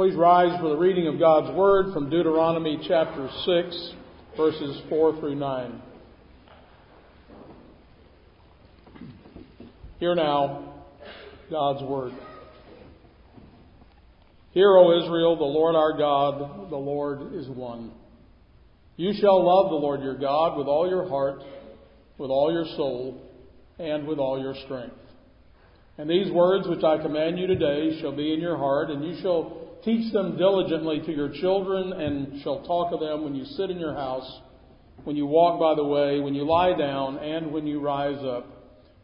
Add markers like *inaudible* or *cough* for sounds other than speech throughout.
Please rise for the reading of God's Word from Deuteronomy chapter 6, verses 4 through 9. Hear now God's Word. Hear, O Israel, the Lord our God, the Lord is one. You shall love the Lord your God with all your heart, with all your soul, and with all your strength. And these words which I command you today shall be in your heart, and you shall teach them diligently to your children, and shall talk of them when you sit in your house, when you walk by the way, when you lie down, and when you rise up.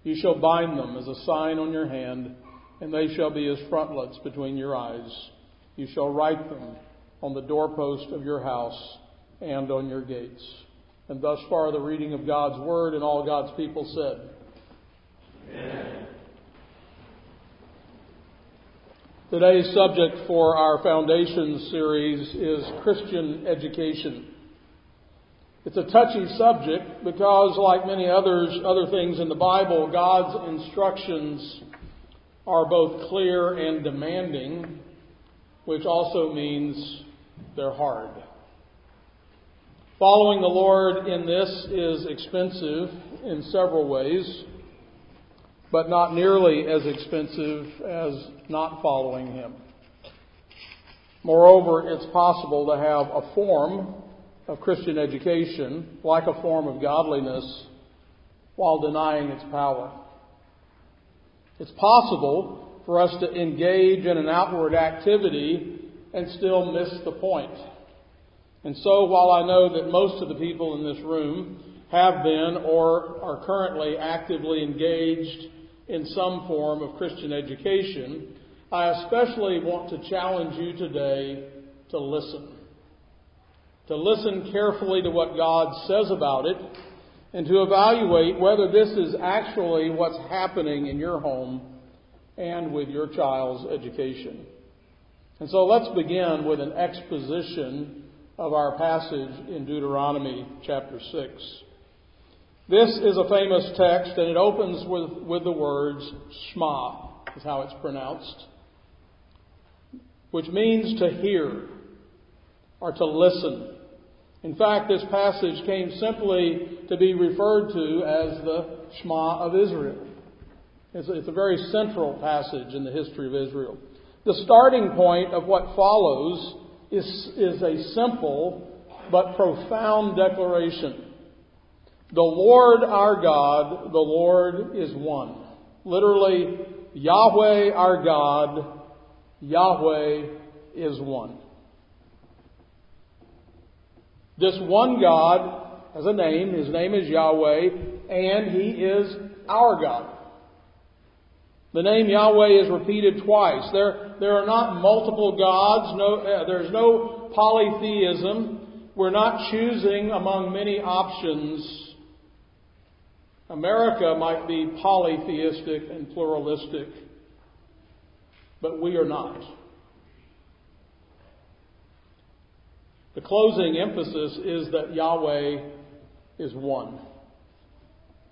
You shall bind them as a sign on your hand, and they shall be as frontlets between your eyes. You shall write them on the doorpost of your house and on your gates. And thus far the reading of God's word, and all God's people said. Amen. Today's subject for our foundation series is Christian education. It's a touchy subject because, like many others, other things in the Bible, God's instructions are both clear and demanding, which also means they're hard. Following the Lord in this is expensive in several ways but not nearly as expensive as not following Him. Moreover, it's possible to have a form of Christian education, like a form of godliness, while denying its power. It's possible for us to engage in an outward activity and still miss the point. And so, while I know that most of the people in this room have been or are currently actively engaged in some form of Christian education, I especially want to challenge you today to listen. To listen carefully to what God says about it and to evaluate whether this is actually what's happening in your home and with your child's education. And so let's begin with an exposition of our passage in Deuteronomy chapter 6. This is a famous text, and it opens with, with the words Shema, is how it's pronounced, which means to hear or to listen. In fact, this passage came simply to be referred to as the Shema of Israel. It's a, it's a very central passage in the history of Israel. The starting point of what follows is, is a simple but profound declaration. The Lord our God, the Lord is one. Literally, Yahweh our God, Yahweh is one. This one God has a name. His name is Yahweh, and He is our God. The name Yahweh is repeated twice. There, there are not multiple gods. No, uh, there's no polytheism. We're not choosing among many options America might be polytheistic and pluralistic, but we are not. The closing emphasis is that Yahweh is one.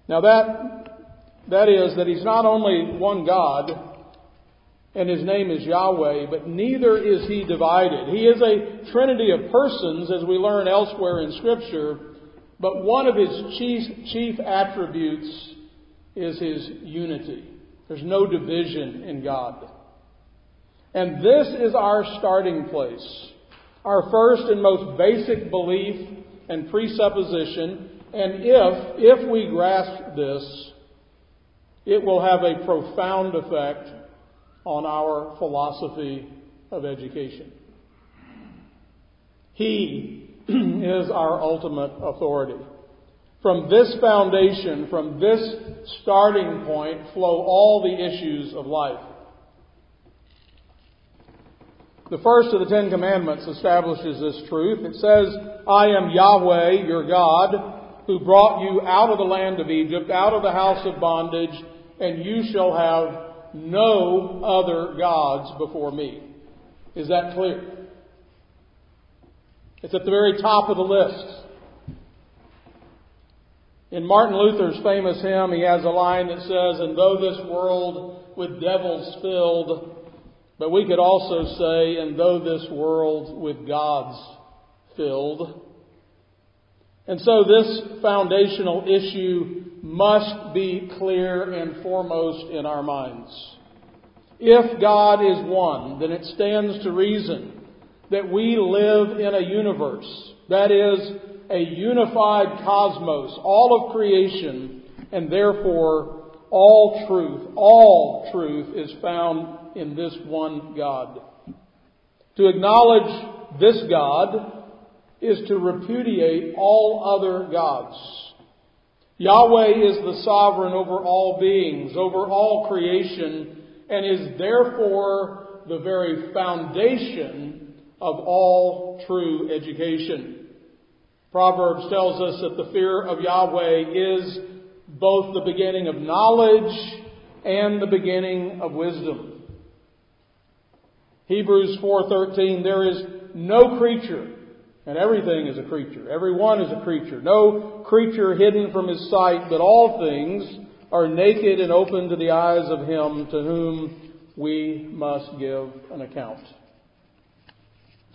Now that, that is that He's not only one God, and His name is Yahweh, but neither is He divided. He is a trinity of persons, as we learn elsewhere in Scripture, but one of his chief, chief attributes is his unity. There's no division in God. And this is our starting place. Our first and most basic belief and presupposition. And if, if we grasp this, it will have a profound effect on our philosophy of education. He *clears throat* is our ultimate authority. From this foundation, from this starting point, flow all the issues of life. The first of the Ten Commandments establishes this truth. It says, I am Yahweh, your God, who brought you out of the land of Egypt, out of the house of bondage, and you shall have no other gods before me. Is that clear? It's at the very top of the list. In Martin Luther's famous hymn, he has a line that says, And though this world with devils filled But we could also say, and though this world with God's filled. And so this foundational issue must be clear and foremost in our minds. If God is one, then it stands to reason that we live in a universe, that is, a unified cosmos, all of creation, and therefore all truth, all truth is found in this one God. To acknowledge this God is to repudiate all other gods. Yahweh is the sovereign over all beings, over all creation, and is therefore the very foundation of all true education. Proverbs tells us that the fear of Yahweh is both the beginning of knowledge and the beginning of wisdom. Hebrews 4:13 there is no creature and everything is a creature. Everyone is a creature. No creature hidden from his sight, but all things are naked and open to the eyes of him to whom we must give an account.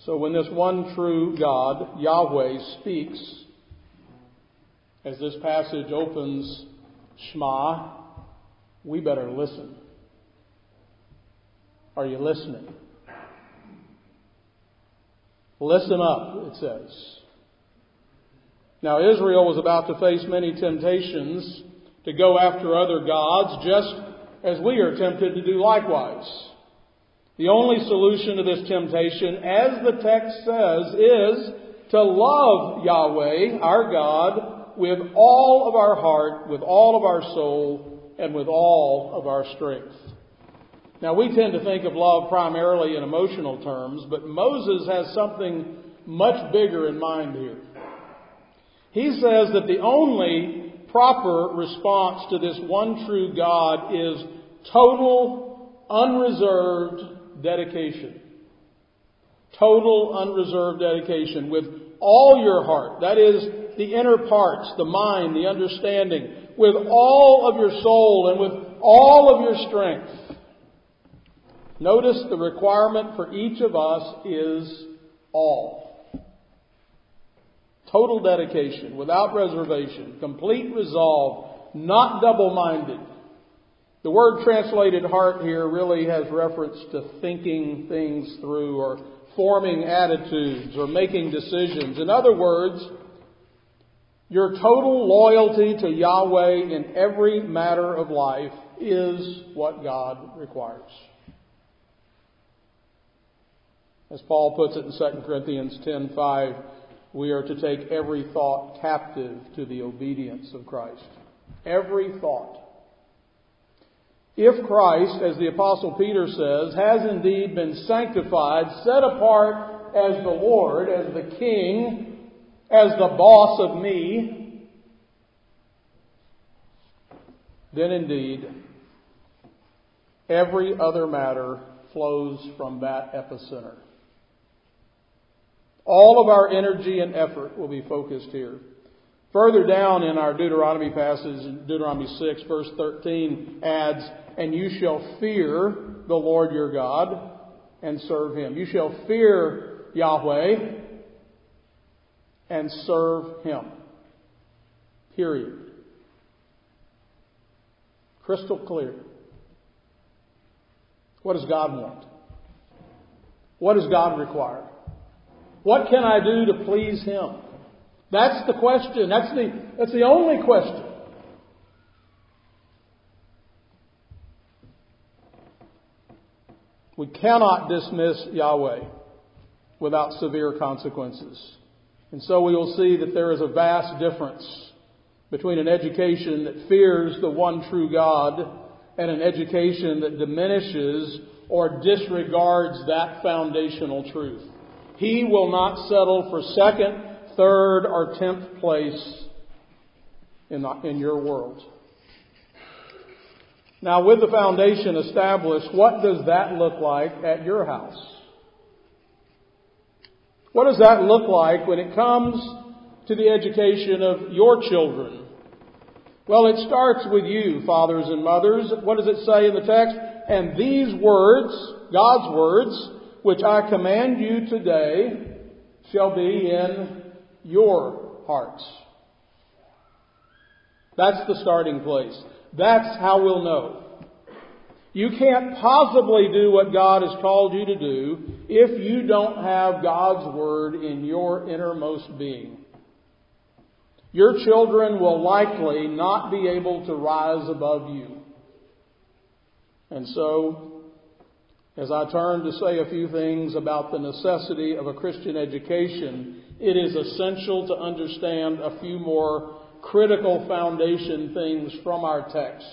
So when this one true God, Yahweh, speaks, as this passage opens Shema, we better listen. Are you listening? Listen up, it says. Now, Israel was about to face many temptations to go after other gods, just as we are tempted to do likewise. The only solution to this temptation, as the text says, is to love Yahweh, our God, with all of our heart, with all of our soul, and with all of our strength. Now, we tend to think of love primarily in emotional terms, but Moses has something much bigger in mind here. He says that the only proper response to this one true God is total, unreserved dedication. Total, unreserved dedication with all your heart. That is, the inner parts, the mind, the understanding, with all of your soul and with all of your strength. Notice the requirement for each of us is all. Total dedication, without reservation, complete resolve, not double minded. The word translated heart here really has reference to thinking things through or forming attitudes or making decisions. In other words, your total loyalty to Yahweh in every matter of life is what God requires. As Paul puts it in 2 Corinthians 10:5, we are to take every thought captive to the obedience of Christ. Every thought. If Christ, as the apostle Peter says, has indeed been sanctified, set apart as the Lord, as the King, as the boss of me, then indeed every other matter flows from that epicenter. All of our energy and effort will be focused here. Further down in our Deuteronomy passage, Deuteronomy 6, verse 13 adds, And you shall fear the Lord your God and serve him. You shall fear Yahweh and serve him. Period. Crystal clear. What does God want? What does God require? What can I do to please Him? That's the question. That's the, that's the only question. We cannot dismiss Yahweh without severe consequences. And so we will see that there is a vast difference between an education that fears the one true God and an education that diminishes or disregards that foundational truth. He will not settle for second, third, or tenth place in, the, in your world. Now, with the foundation established, what does that look like at your house? What does that look like when it comes to the education of your children? Well, it starts with you, fathers and mothers. What does it say in the text? and these words, God's words, which I command you today, shall be in your hearts. That's the starting place. That's how we'll know. You can't possibly do what God has called you to do if you don't have God's Word in your innermost being. Your children will likely not be able to rise above you. And so, as I turn to say a few things about the necessity of a Christian education, it is essential to understand a few more critical foundation things from our text.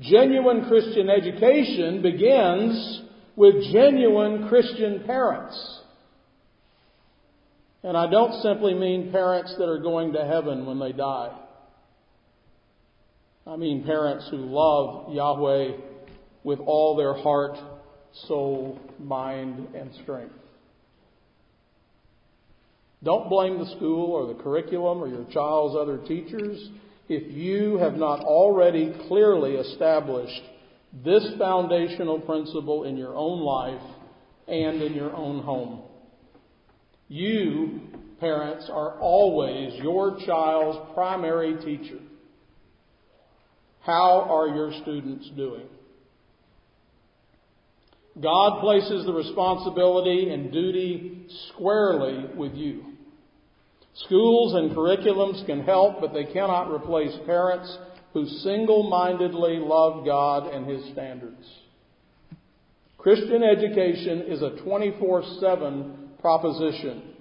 Genuine Christian education begins with genuine Christian parents. And I don't simply mean parents that are going to heaven when they die. I mean parents who love Yahweh with all their heart, soul, mind, and strength. Don't blame the school or the curriculum or your child's other teachers if you have not already clearly established this foundational principle in your own life and in your own home. You, parents, are always your child's primary teacher. How are your students doing? God places the responsibility and duty squarely with you. Schools and curriculums can help, but they cannot replace parents who single mindedly love God and His standards. Christian education is a 24 7 proposition.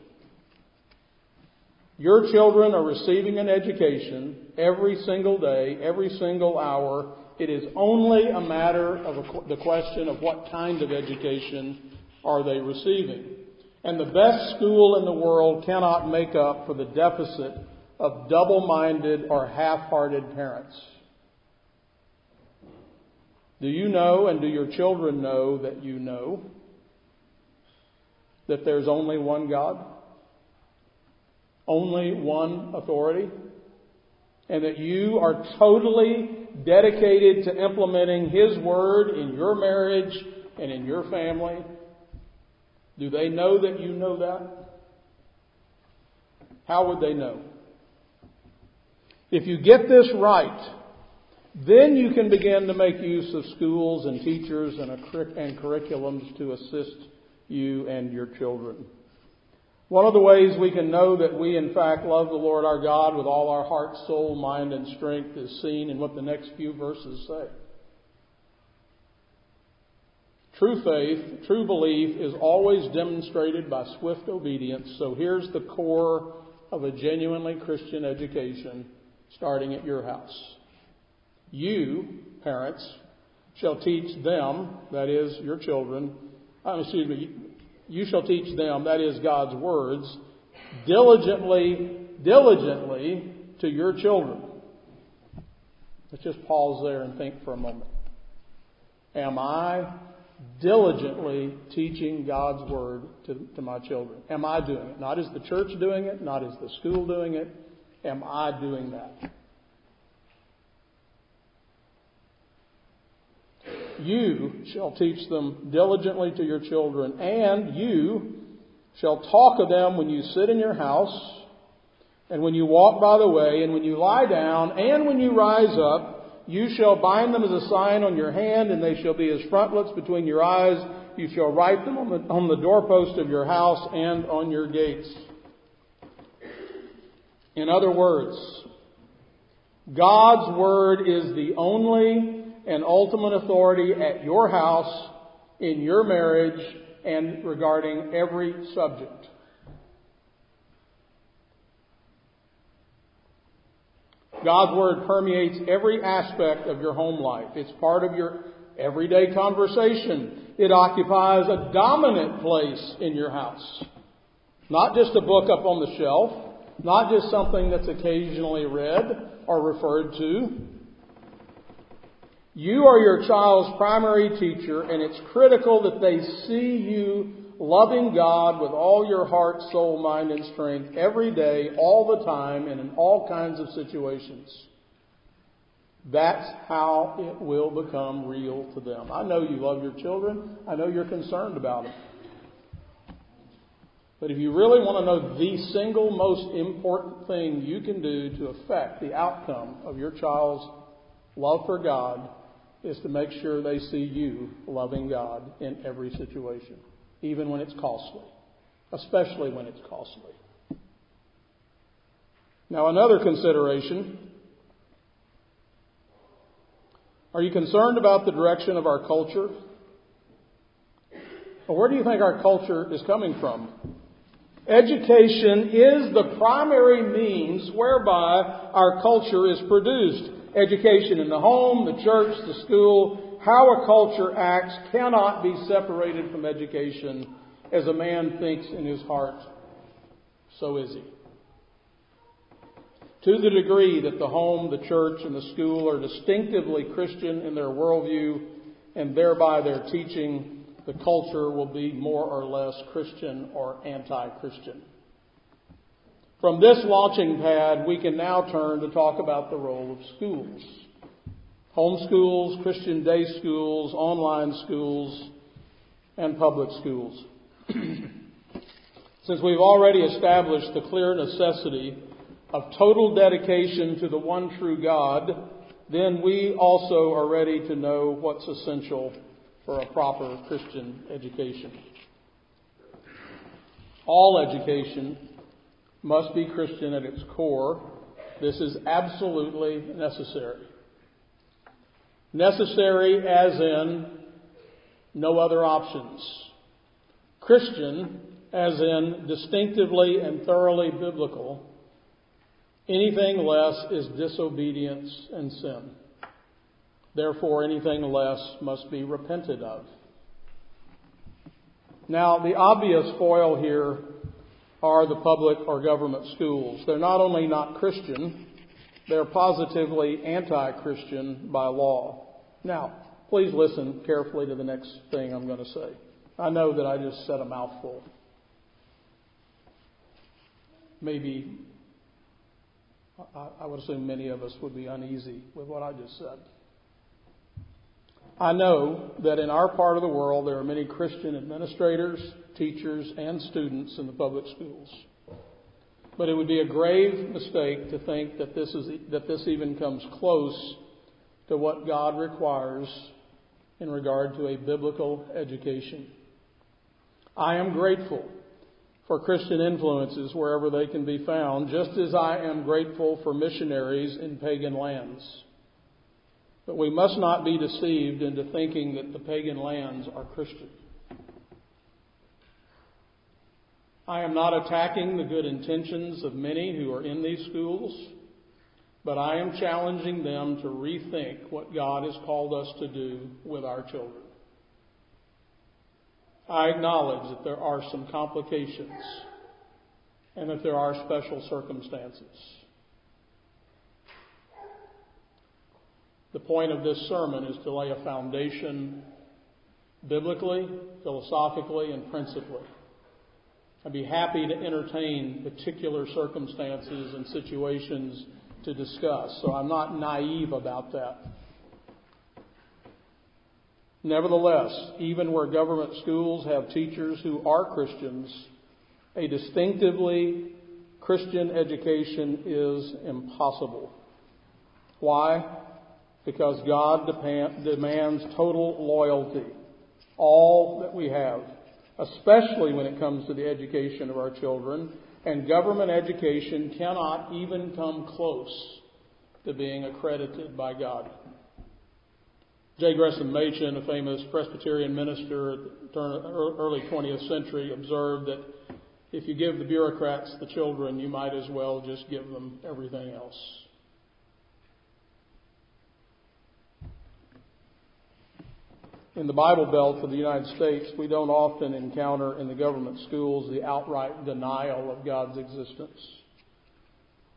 Your children are receiving an education every single day, every single hour. It is only a matter of the question of what kind of education are they receiving. And the best school in the world cannot make up for the deficit of double minded or half hearted parents. Do you know and do your children know that you know that there's only one God? Only one authority? And that you are totally dedicated to implementing His Word in your marriage and in your family do they know that you know that? How would they know? If you get this right, then you can begin to make use of schools and teachers and, and curriculums to assist you and your children. One of the ways we can know that we in fact love the Lord our God with all our heart, soul, mind, and strength is seen in what the next few verses say. True faith, true belief is always demonstrated by swift obedience. So here's the core of a genuinely Christian education starting at your house. You, parents, shall teach them, that is, your children, uh, excuse me, you shall teach them, that is, God's words, diligently, diligently to your children. Let's just pause there and think for a moment. Am I diligently teaching God's Word to, to my children? Am I doing it? Not is the church doing it, not is the school doing it. Am I doing that? You shall teach them diligently to your children, and you shall talk of them when you sit in your house, and when you walk by the way, and when you lie down, and when you rise up you shall bind them as a sign on your hand, and they shall be as frontlets between your eyes. You shall write them on the, on the doorpost of your house and on your gates. In other words, God's Word is the only and ultimate authority at your house, in your marriage, and regarding every subject. God's Word permeates every aspect of your home life. It's part of your everyday conversation. It occupies a dominant place in your house. Not just a book up on the shelf, not just something that's occasionally read or referred to. You are your child's primary teacher, and it's critical that they see you loving God with all your heart, soul, mind, and strength every day, all the time, and in all kinds of situations. That's how it will become real to them. I know you love your children. I know you're concerned about them. But if you really want to know the single most important thing you can do to affect the outcome of your child's love for God, is to make sure they see you loving God in every situation, even when it's costly, especially when it's costly. Now, another consideration are you concerned about the direction of our culture? Where do you think our culture is coming from? Education is the primary means whereby our culture is produced. Education in the home, the church, the school, how a culture acts cannot be separated from education. As a man thinks in his heart, so is he. To the degree that the home, the church, and the school are distinctively Christian in their worldview and thereby their teaching, the culture will be more or less Christian or anti Christian. From this launching pad, we can now turn to talk about the role of schools. Home schools, Christian day schools, online schools, and public schools. *clears throat* Since we've already established the clear necessity of total dedication to the one true God, then we also are ready to know what's essential for a proper Christian education. All education must be Christian at its core. This is absolutely necessary. Necessary as in no other options. Christian as in distinctively and thoroughly biblical Anything less is disobedience and sin. Therefore, anything less must be repented of. Now, the obvious foil here are the public or government schools. They're not only not Christian, they're positively anti Christian by law. Now, please listen carefully to the next thing I'm going to say. I know that I just said a mouthful. Maybe I would assume many of us would be uneasy with what I just said. I know that in our part of the world there are many Christian administrators, teachers, and students in the public schools. But it would be a grave mistake to think that this, is, that this even comes close to what God requires in regard to a biblical education. I am grateful for Christian influences wherever they can be found, just as I am grateful for missionaries in pagan lands. But we must not be deceived into thinking that the pagan lands are Christian. I am not attacking the good intentions of many who are in these schools, but I am challenging them to rethink what God has called us to do with our children. I acknowledge that there are some complications and that there are special circumstances. The point of this sermon is to lay a foundation biblically, philosophically, and principally. I'd be happy to entertain particular circumstances and situations to discuss, so I'm not naive about that. Nevertheless, even where government schools have teachers who are Christians, a distinctively Christian education is impossible. Why? Because God demands total loyalty, all that we have, especially when it comes to the education of our children, and government education cannot even come close to being accredited by God. J. Gresham Machen, a famous Presbyterian minister at the early 20th century, observed that if you give the bureaucrats the children, you might as well just give them everything else. In the Bible Belt of the United States, we don't often encounter in the government schools the outright denial of God's existence.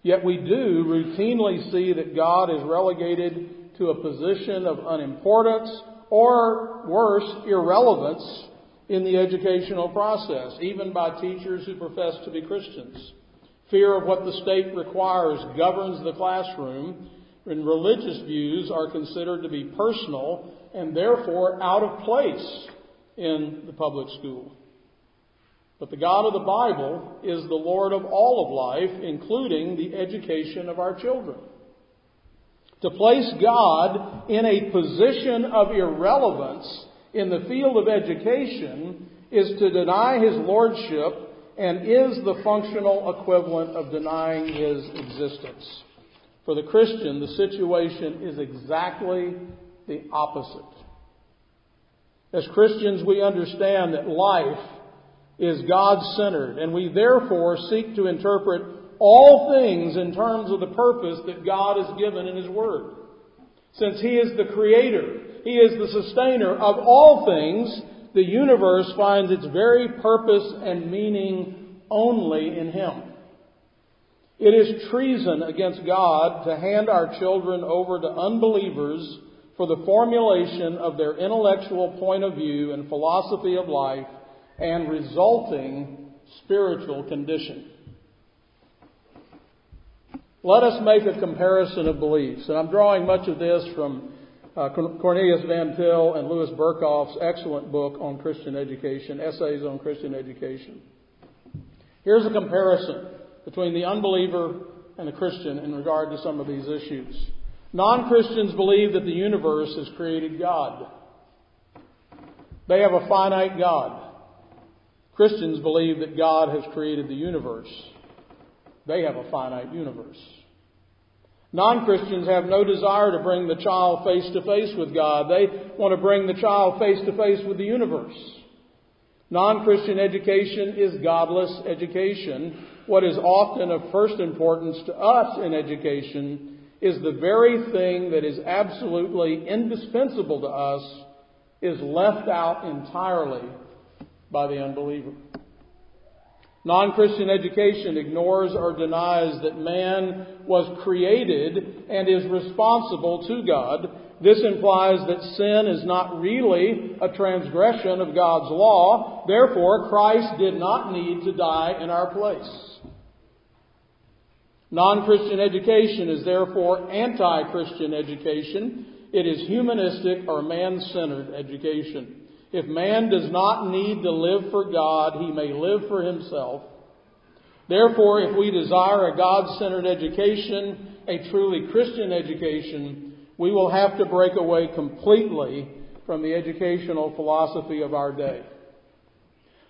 Yet we do routinely see that God is relegated to a position of unimportance or worse, irrelevance in the educational process, even by teachers who profess to be Christians. Fear of what the state requires governs the classroom, and religious views are considered to be personal and therefore out of place in the public school. But the God of the Bible is the Lord of all of life, including the education of our children. To place God in a position of irrelevance in the field of education is to deny his lordship and is the functional equivalent of denying his existence. For the Christian, the situation is exactly the opposite. As Christians, we understand that life is God centered, and we therefore seek to interpret all things in terms of the purpose that God has given in His Word. Since He is the Creator, He is the sustainer of all things, the universe finds its very purpose and meaning only in Him. It is treason against God to hand our children over to unbelievers for the formulation of their intellectual point of view and philosophy of life and resulting spiritual condition. Let us make a comparison of beliefs. And I'm drawing much of this from uh, Cornelius Van Til and Louis Berkhof's excellent book on Christian education, Essays on Christian Education. Here's a comparison between the unbeliever and the Christian in regard to some of these issues. Non Christians believe that the universe has created God. They have a finite God. Christians believe that God has created the universe. They have a finite universe. Non Christians have no desire to bring the child face to face with God. They want to bring the child face to face with the universe. Non Christian education is godless education. What is often of first importance to us in education is the very thing that is absolutely indispensable to us is left out entirely by the unbeliever. Non Christian education ignores or denies that man was created and is responsible to God this implies that sin is not really a transgression of God's law. Therefore, Christ did not need to die in our place. Non Christian education is therefore anti Christian education. It is humanistic or man centered education. If man does not need to live for God, he may live for himself. Therefore, if we desire a God centered education, a truly Christian education, we will have to break away completely from the educational philosophy of our day.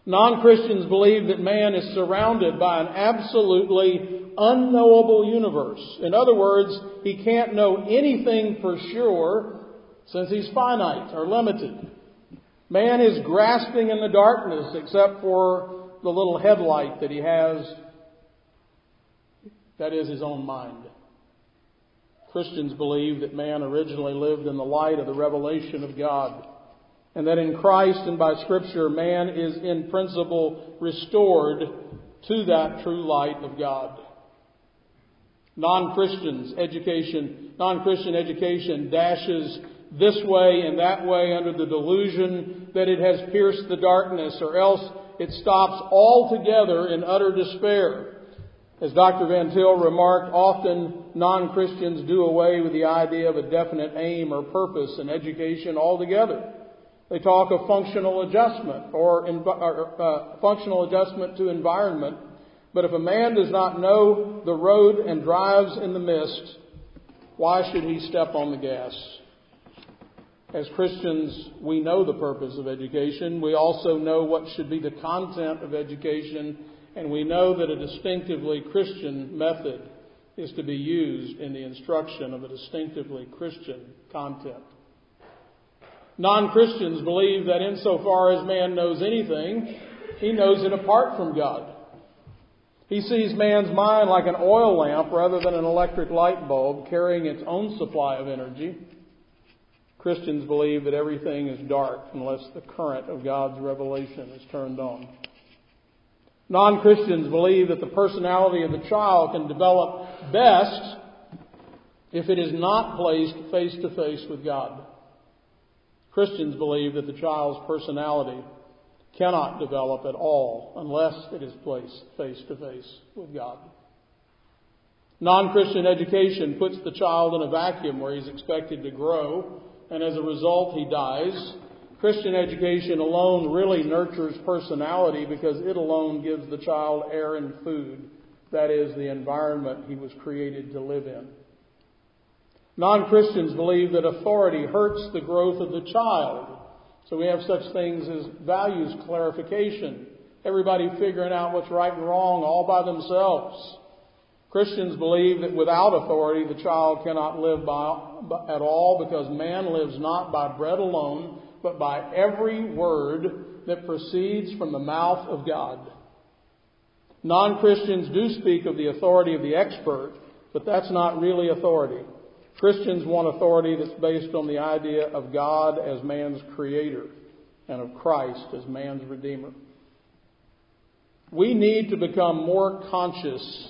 Non Christians believe that man is surrounded by an absolutely unknowable universe. In other words, he can't know anything for sure since he's finite or limited. Man is grasping in the darkness except for the little headlight that he has, that is his own mind. Christians believe that man originally lived in the light of the revelation of God, and that in Christ and by Scripture, man is in principle restored to that true light of God. Non-Christians education, non-Christian education dashes this way and that way under the delusion that it has pierced the darkness or else it stops altogether in utter despair. As Dr. Van Til remarked, often non Christians do away with the idea of a definite aim or purpose in education altogether. They talk of functional adjustment or, or uh, functional adjustment to environment. But if a man does not know the road and drives in the mist, why should he step on the gas? As Christians, we know the purpose of education. We also know what should be the content of education and we know that a distinctively Christian method is to be used in the instruction of a distinctively Christian content. Non Christians believe that insofar as man knows anything, he knows it apart from God. He sees man's mind like an oil lamp rather than an electric light bulb carrying its own supply of energy. Christians believe that everything is dark unless the current of God's revelation is turned on. Non Christians believe that the personality of the child can develop best if it is not placed face to face with God. Christians believe that the child's personality cannot develop at all unless it is placed face to face with God. Non Christian education puts the child in a vacuum where he's expected to grow, and as a result, he dies. Christian education alone really nurtures personality because it alone gives the child air and food. That is, the environment he was created to live in. Non Christians believe that authority hurts the growth of the child. So we have such things as values clarification, everybody figuring out what's right and wrong all by themselves. Christians believe that without authority, the child cannot live by, at all because man lives not by bread alone, but by every word that proceeds from the mouth of God. Non Christians do speak of the authority of the expert, but that's not really authority. Christians want authority that's based on the idea of God as man's creator and of Christ as man's redeemer. We need to become more conscious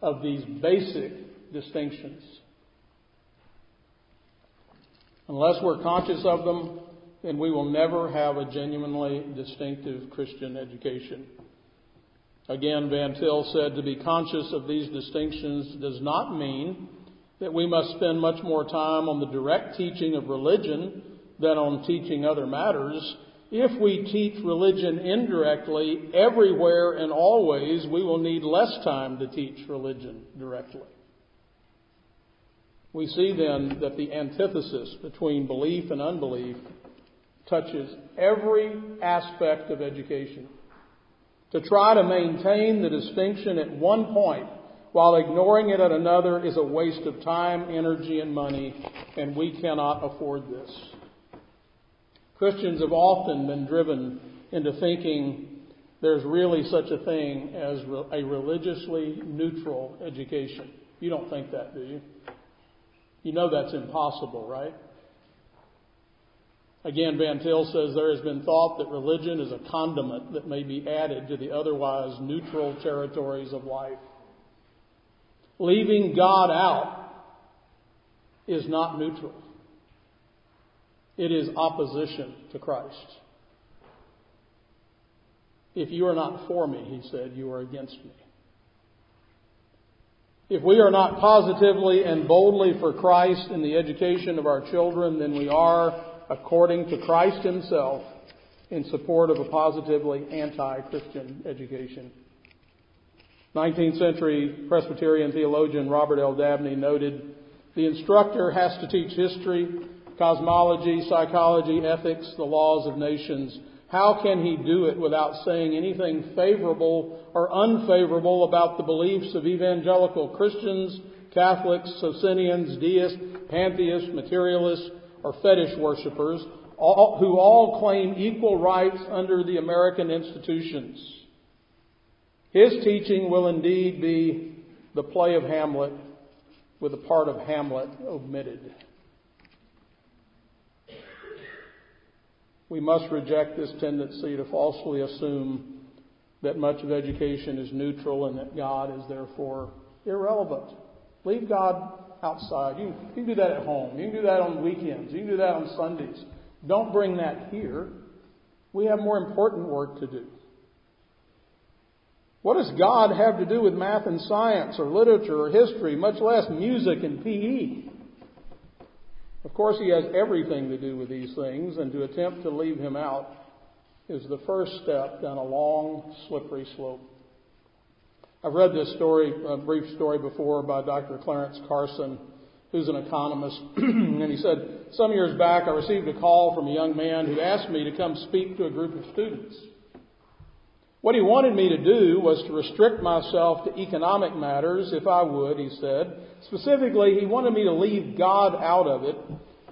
of these basic distinctions. Unless we're conscious of them, then we will never have a genuinely distinctive Christian education. Again, Van Til said to be conscious of these distinctions does not mean that we must spend much more time on the direct teaching of religion than on teaching other matters. If we teach religion indirectly everywhere and always, we will need less time to teach religion directly. We see then that the antithesis between belief and unbelief touches every aspect of education. To try to maintain the distinction at one point while ignoring it at another is a waste of time, energy, and money, and we cannot afford this. Christians have often been driven into thinking there's really such a thing as a religiously neutral education. You don't think that, do you? You know that's impossible, right? Again, Van Til says there has been thought that religion is a condiment that may be added to the otherwise neutral territories of life. Leaving God out is not neutral. It is opposition to Christ. If you are not for me, he said, you are against me. If we are not positively and boldly for Christ in the education of our children, then we are, according to Christ himself, in support of a positively anti Christian education. 19th century Presbyterian theologian Robert L. Dabney noted the instructor has to teach history, cosmology, psychology, ethics, the laws of nations. How can he do it without saying anything favorable or unfavorable about the beliefs of evangelical Christians, Catholics, Socinians, deists, pantheists, materialists, or fetish worshippers, all, who all claim equal rights under the American institutions? His teaching will indeed be the play of Hamlet with a part of Hamlet omitted. We must reject this tendency to falsely assume that much of education is neutral and that God is therefore irrelevant. Leave God outside. You, you can do that at home. You can do that on weekends. You can do that on Sundays. Don't bring that here. We have more important work to do. What does God have to do with math and science or literature or history, much less music and PE? Of course, He has everything to do with these things, and to attempt to leave Him out is the first step down a long, slippery slope. I've read this story, a brief story before by Dr. Clarence Carson, who's an economist, *clears throat* and he said, Some years back I received a call from a young man who asked me to come speak to a group of students. What he wanted me to do was to restrict myself to economic matters, if I would, he said. Specifically, he wanted me to leave God out of it,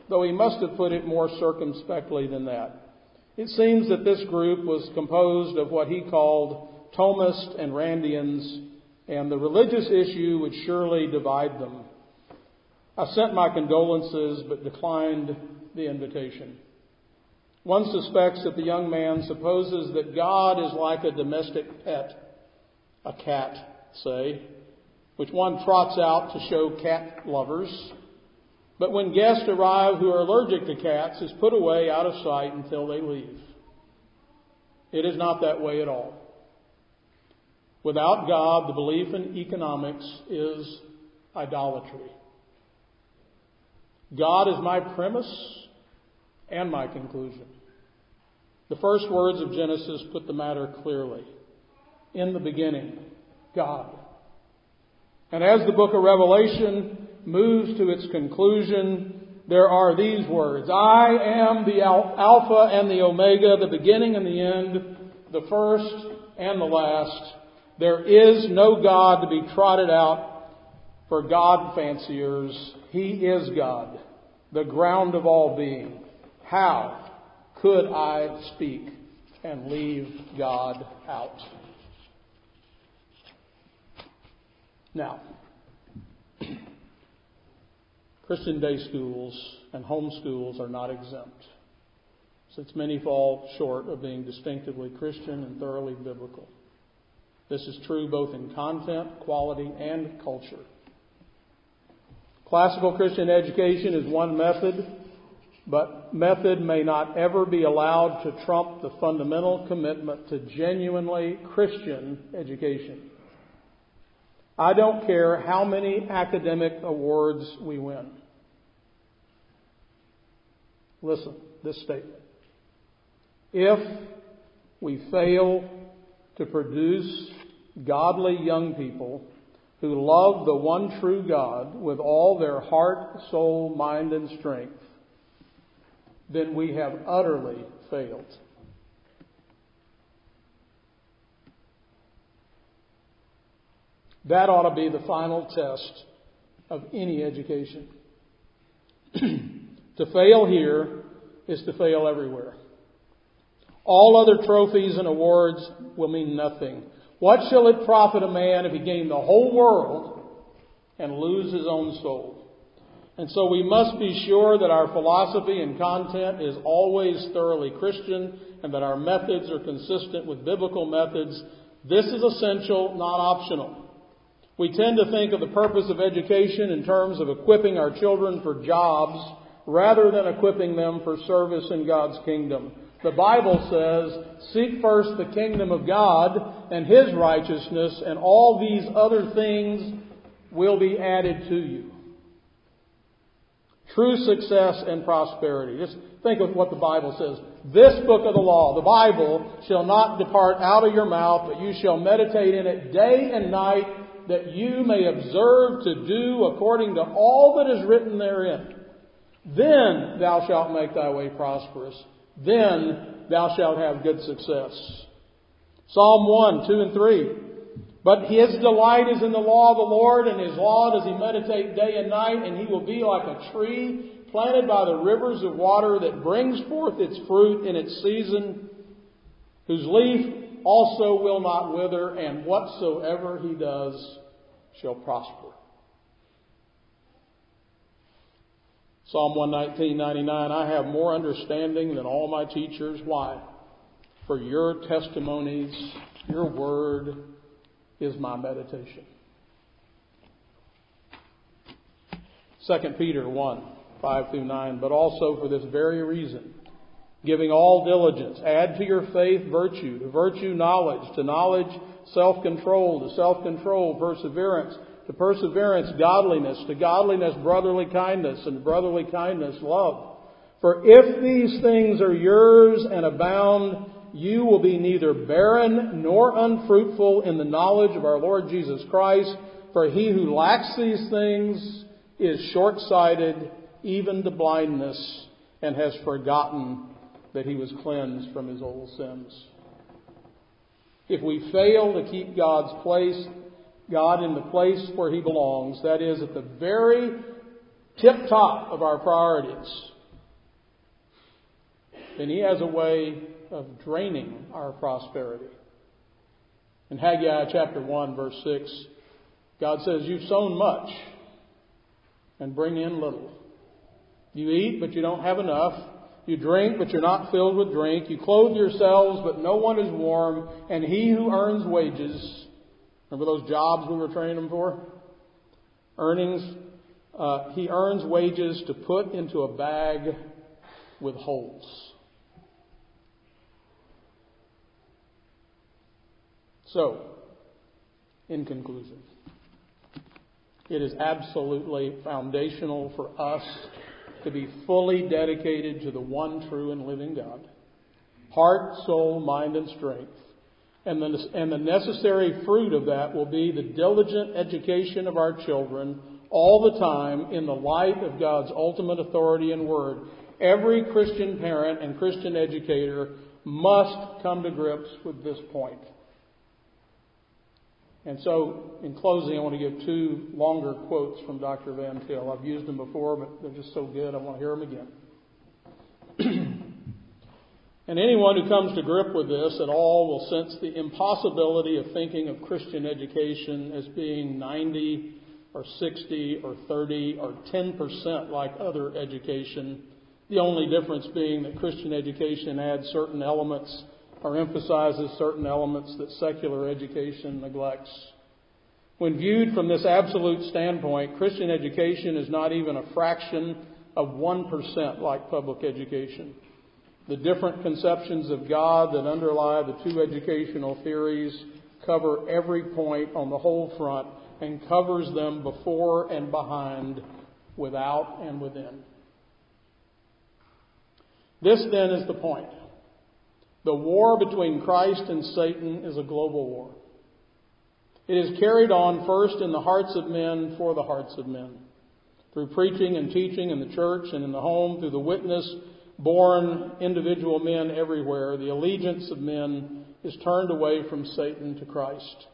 though he must have put it more circumspectly than that. It seems that this group was composed of what he called Thomists and Randians, and the religious issue would surely divide them. I sent my condolences, but declined the invitation. One suspects that the young man supposes that God is like a domestic pet, a cat, say, which one trots out to show cat lovers, but when guests arrive who are allergic to cats, is put away out of sight until they leave. It is not that way at all. Without God, the belief in economics is idolatry. God is my premise and my conclusion. The first words of Genesis put the matter clearly. In the beginning, God. And as the book of Revelation moves to its conclusion, there are these words I am the Alpha and the Omega, the beginning and the end, the first and the last. There is no God to be trotted out for God fanciers. He is God, the ground of all being. How could I speak and leave God out? Now, Christian day schools and home schools are not exempt, since many fall short of being distinctively Christian and thoroughly biblical. This is true both in content, quality, and culture. Classical Christian education is one method, but method may not ever be allowed to trump the fundamental commitment to genuinely Christian education. I don't care how many academic awards we win. Listen, this statement. If we fail to produce godly young people who love the one true God with all their heart, soul, mind, and strength, then we have utterly failed. That ought to be the final test of any education. *clears throat* to fail here is to fail everywhere. All other trophies and awards will mean nothing what shall it profit a man if he gain the whole world and lose his own soul? And so we must be sure that our philosophy and content is always thoroughly Christian and that our methods are consistent with biblical methods. This is essential, not optional. We tend to think of the purpose of education in terms of equipping our children for jobs rather than equipping them for service in God's kingdom. The Bible says, Seek first the kingdom of God and His righteousness, and all these other things will be added to you. True success and prosperity. Just think of what the Bible says. This book of the law, the Bible, shall not depart out of your mouth, but you shall meditate in it day and night, that you may observe to do according to all that is written therein. Then thou shalt make thy way prosperous then thou shalt have good success. Psalm 1, 2, and 3. But his delight is in the law of the Lord, and his law does he meditate day and night, and he will be like a tree planted by the rivers of water that brings forth its fruit in its season, whose leaf also will not wither, and whatsoever he does shall prosper. Psalm 119.99, I have more understanding than all my teachers. Why? For your testimonies, your word is my meditation. 2 Peter 1, 5 through 9, but also for this very reason, giving all diligence, add to your faith virtue, to virtue knowledge, to knowledge self-control, to self-control perseverance, to perseverance, godliness, to godliness, brotherly kindness, and brotherly kindness, love. For if these things are yours and abound, you will be neither barren nor unfruitful in the knowledge of our Lord Jesus Christ. For he who lacks these things is short sighted, even to blindness, and has forgotten that he was cleansed from his old sins. If we fail to keep God's place God in the place where He belongs, that is, at the very tip top of our priorities, then He has a way of draining our prosperity. In Haggai chapter 1, verse 6, God says, You've sown much and bring in little. You eat, but you don't have enough. You drink, but you're not filled with drink. You clothe yourselves, but no one is warm. And he who earns wages Remember those jobs we were training him for? Earnings. Uh, he earns wages to put into a bag with holes. So, In conclusion, it is absolutely foundational for us to be fully dedicated to the one true and living God. Heart, soul, mind, and strength. And the, and the necessary fruit of that will be the diligent education of our children all the time in the light of God's ultimate authority and word. Every Christian parent and Christian educator must come to grips with this point. And so, in closing, I want to give two longer quotes from Dr. Van Til. I've used them before, but they're just so good, I want to hear them again. And anyone who comes to grip with this at all will sense the impossibility of thinking of Christian education as being 90 or 60 or 30 or 10% like other education. The only difference being that Christian education adds certain elements or emphasizes certain elements that secular education neglects. When viewed from this absolute standpoint, Christian education is not even a fraction of 1% like public education. The different conceptions of God that underlie the two educational theories cover every point on the whole front and covers them before and behind, without and within. This then is the point. The war between Christ and Satan is a global war. It is carried on first in the hearts of men for the hearts of men. Through preaching and teaching in the church and in the home, through the witness born individual men everywhere, the allegiance of men is turned away from Satan to Christ.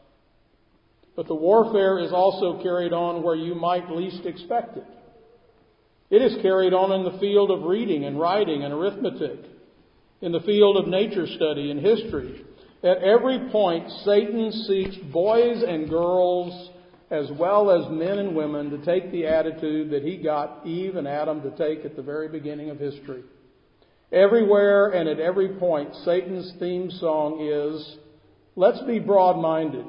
But the warfare is also carried on where you might least expect it. It is carried on in the field of reading and writing and arithmetic in the field of nature study and history. At every point, Satan seeks boys and girls as well as men and women to take the attitude that he got Eve and Adam to take at the very beginning of history. Everywhere and at every point, Satan's theme song is, let's be broad minded.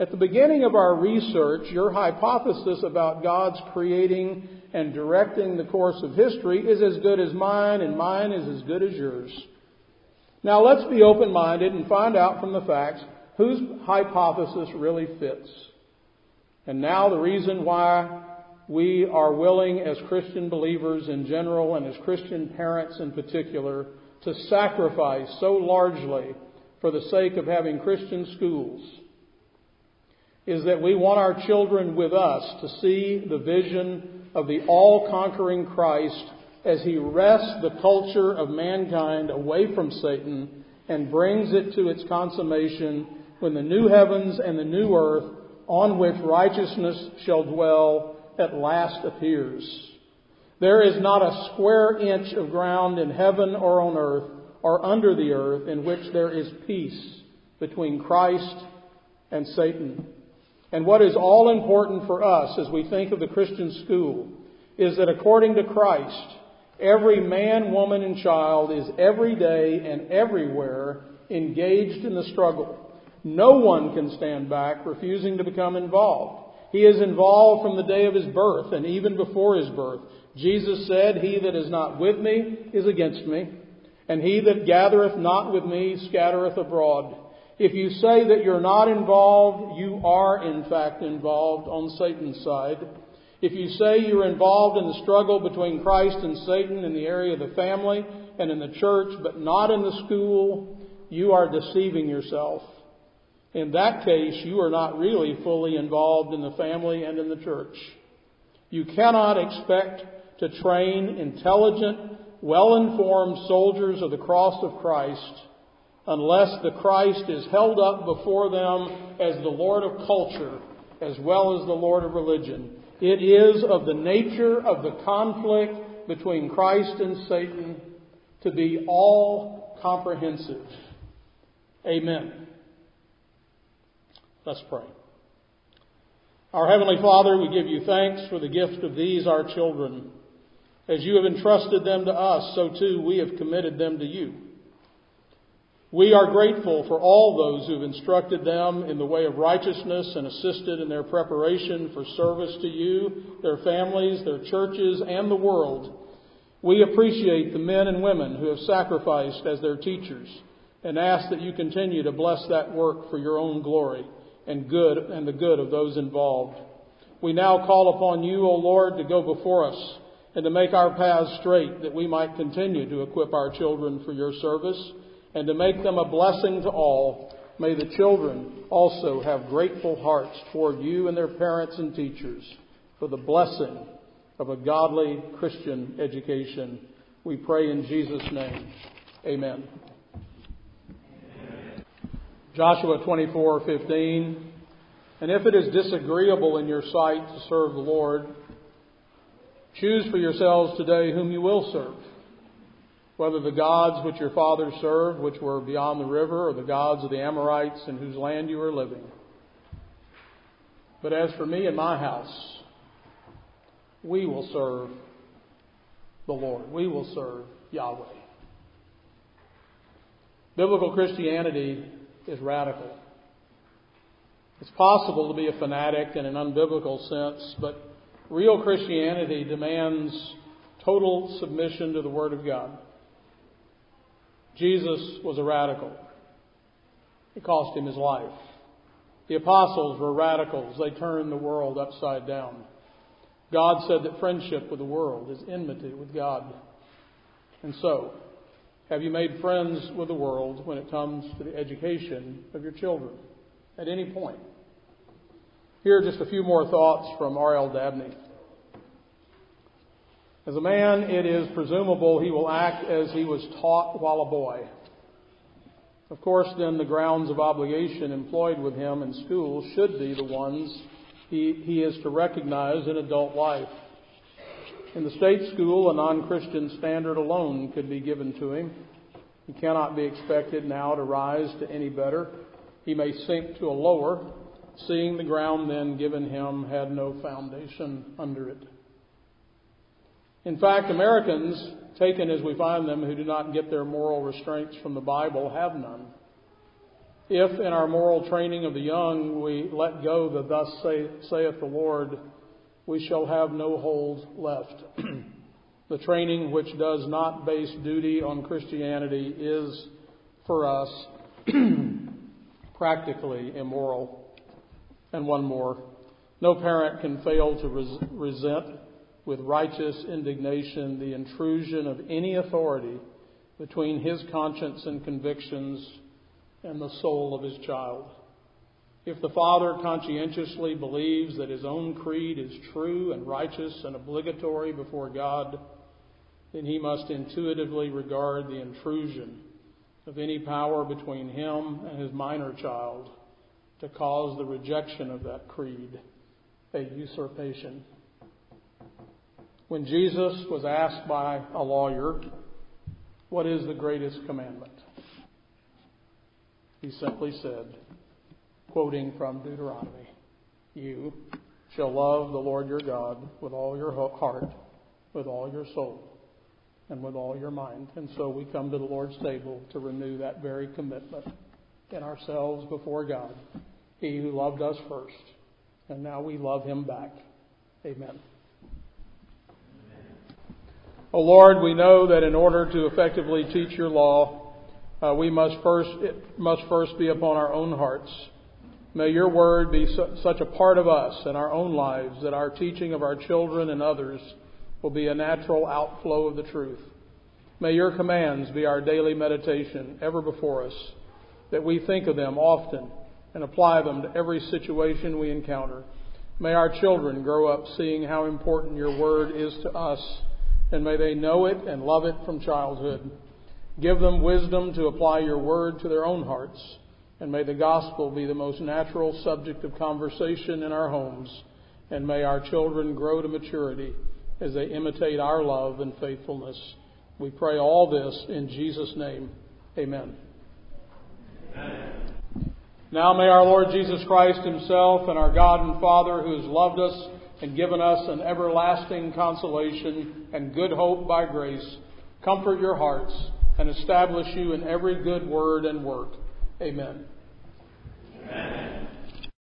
At the beginning of our research, your hypothesis about God's creating and directing the course of history is as good as mine, and mine is as good as yours. Now let's be open minded and find out from the facts whose hypothesis really fits. And now the reason why we are willing as Christian believers in general and as Christian parents in particular to sacrifice so largely for the sake of having Christian schools is that we want our children with us to see the vision of the all conquering Christ as he wrests the culture of mankind away from Satan and brings it to its consummation when the new heavens and the new earth on which righteousness shall dwell at last appears. There is not a square inch of ground in heaven or on earth or under the earth in which there is peace between Christ and Satan. And what is all important for us as we think of the Christian school is that according to Christ, every man, woman, and child is every day and everywhere engaged in the struggle. No one can stand back refusing to become involved. He is involved from the day of his birth and even before his birth. Jesus said, He that is not with me is against me, and he that gathereth not with me scattereth abroad. If you say that you're not involved, you are in fact involved on Satan's side. If you say you're involved in the struggle between Christ and Satan in the area of the family and in the church, but not in the school, you are deceiving yourself. In that case, you are not really fully involved in the family and in the church. You cannot expect to train intelligent, well informed soldiers of the cross of Christ unless the Christ is held up before them as the Lord of culture as well as the Lord of religion. It is of the nature of the conflict between Christ and Satan to be all comprehensive. Amen. Let's pray. Our Heavenly Father, we give you thanks for the gift of these, our children. As you have entrusted them to us, so too we have committed them to you. We are grateful for all those who've instructed them in the way of righteousness and assisted in their preparation for service to you, their families, their churches, and the world. We appreciate the men and women who have sacrificed as their teachers and ask that you continue to bless that work for your own glory. And good and the good of those involved. We now call upon you, O Lord, to go before us and to make our paths straight that we might continue to equip our children for your service and to make them a blessing to all. May the children also have grateful hearts toward you and their parents and teachers for the blessing of a godly Christian education. We pray in Jesus' name. Amen. Joshua 24:15 And if it is disagreeable in your sight to serve the Lord, choose for yourselves today whom you will serve, whether the gods which your fathers served, which were beyond the river, or the gods of the Amorites in whose land you are living. But as for me and my house, we will serve the Lord. We will serve Yahweh. Biblical Christianity is radical. It's possible to be a fanatic in an unbiblical sense, but real Christianity demands total submission to the Word of God. Jesus was a radical. It cost him his life. The apostles were radicals. They turned the world upside down. God said that friendship with the world is enmity with God. And so, have you made friends with the world when it comes to the education of your children at any point? Here are just a few more thoughts from R.L. Dabney. As a man, it is presumable he will act as he was taught while a boy. Of course, then, the grounds of obligation employed with him in school should be the ones he, he is to recognize in adult life. In the state school, a non Christian standard alone could be given to him. He cannot be expected now to rise to any better. He may sink to a lower, seeing the ground then given him had no foundation under it. In fact, Americans, taken as we find them, who do not get their moral restraints from the Bible, have none. If in our moral training of the young we let go the thus saith the Lord, we shall have no hold left. *clears throat* the training which does not base duty on Christianity is, for us, *clears throat* practically immoral. And one more. No parent can fail to res- resent with righteous indignation the intrusion of any authority between his conscience and convictions and the soul of his child. If the father conscientiously believes that his own creed is true and righteous and obligatory before God, then he must intuitively regard the intrusion of any power between him and his minor child to cause the rejection of that creed a usurpation. When Jesus was asked by a lawyer, What is the greatest commandment? He simply said, quoting from Deuteronomy, You shall love the Lord your God with all your heart, with all your soul, and with all your mind. And so we come to the Lord's table to renew that very commitment in ourselves before God. He who loved us first, and now we love him back. Amen. O oh Lord, we know that in order to effectively teach your law, uh, we must first, it must first be upon our own hearts. May your word be su- such a part of us and our own lives that our teaching of our children and others will be a natural outflow of the truth. May your commands be our daily meditation ever before us, that we think of them often and apply them to every situation we encounter. May our children grow up seeing how important your word is to us, and may they know it and love it from childhood. Give them wisdom to apply your word to their own hearts. And may the gospel be the most natural subject of conversation in our homes. And may our children grow to maturity as they imitate our love and faithfulness. We pray all this in Jesus' name. Amen. Amen. Now may our Lord Jesus Christ Himself and our God and Father, who has loved us and given us an everlasting consolation and good hope by grace, comfort your hearts and establish you in every good word and work. Amen. Amen.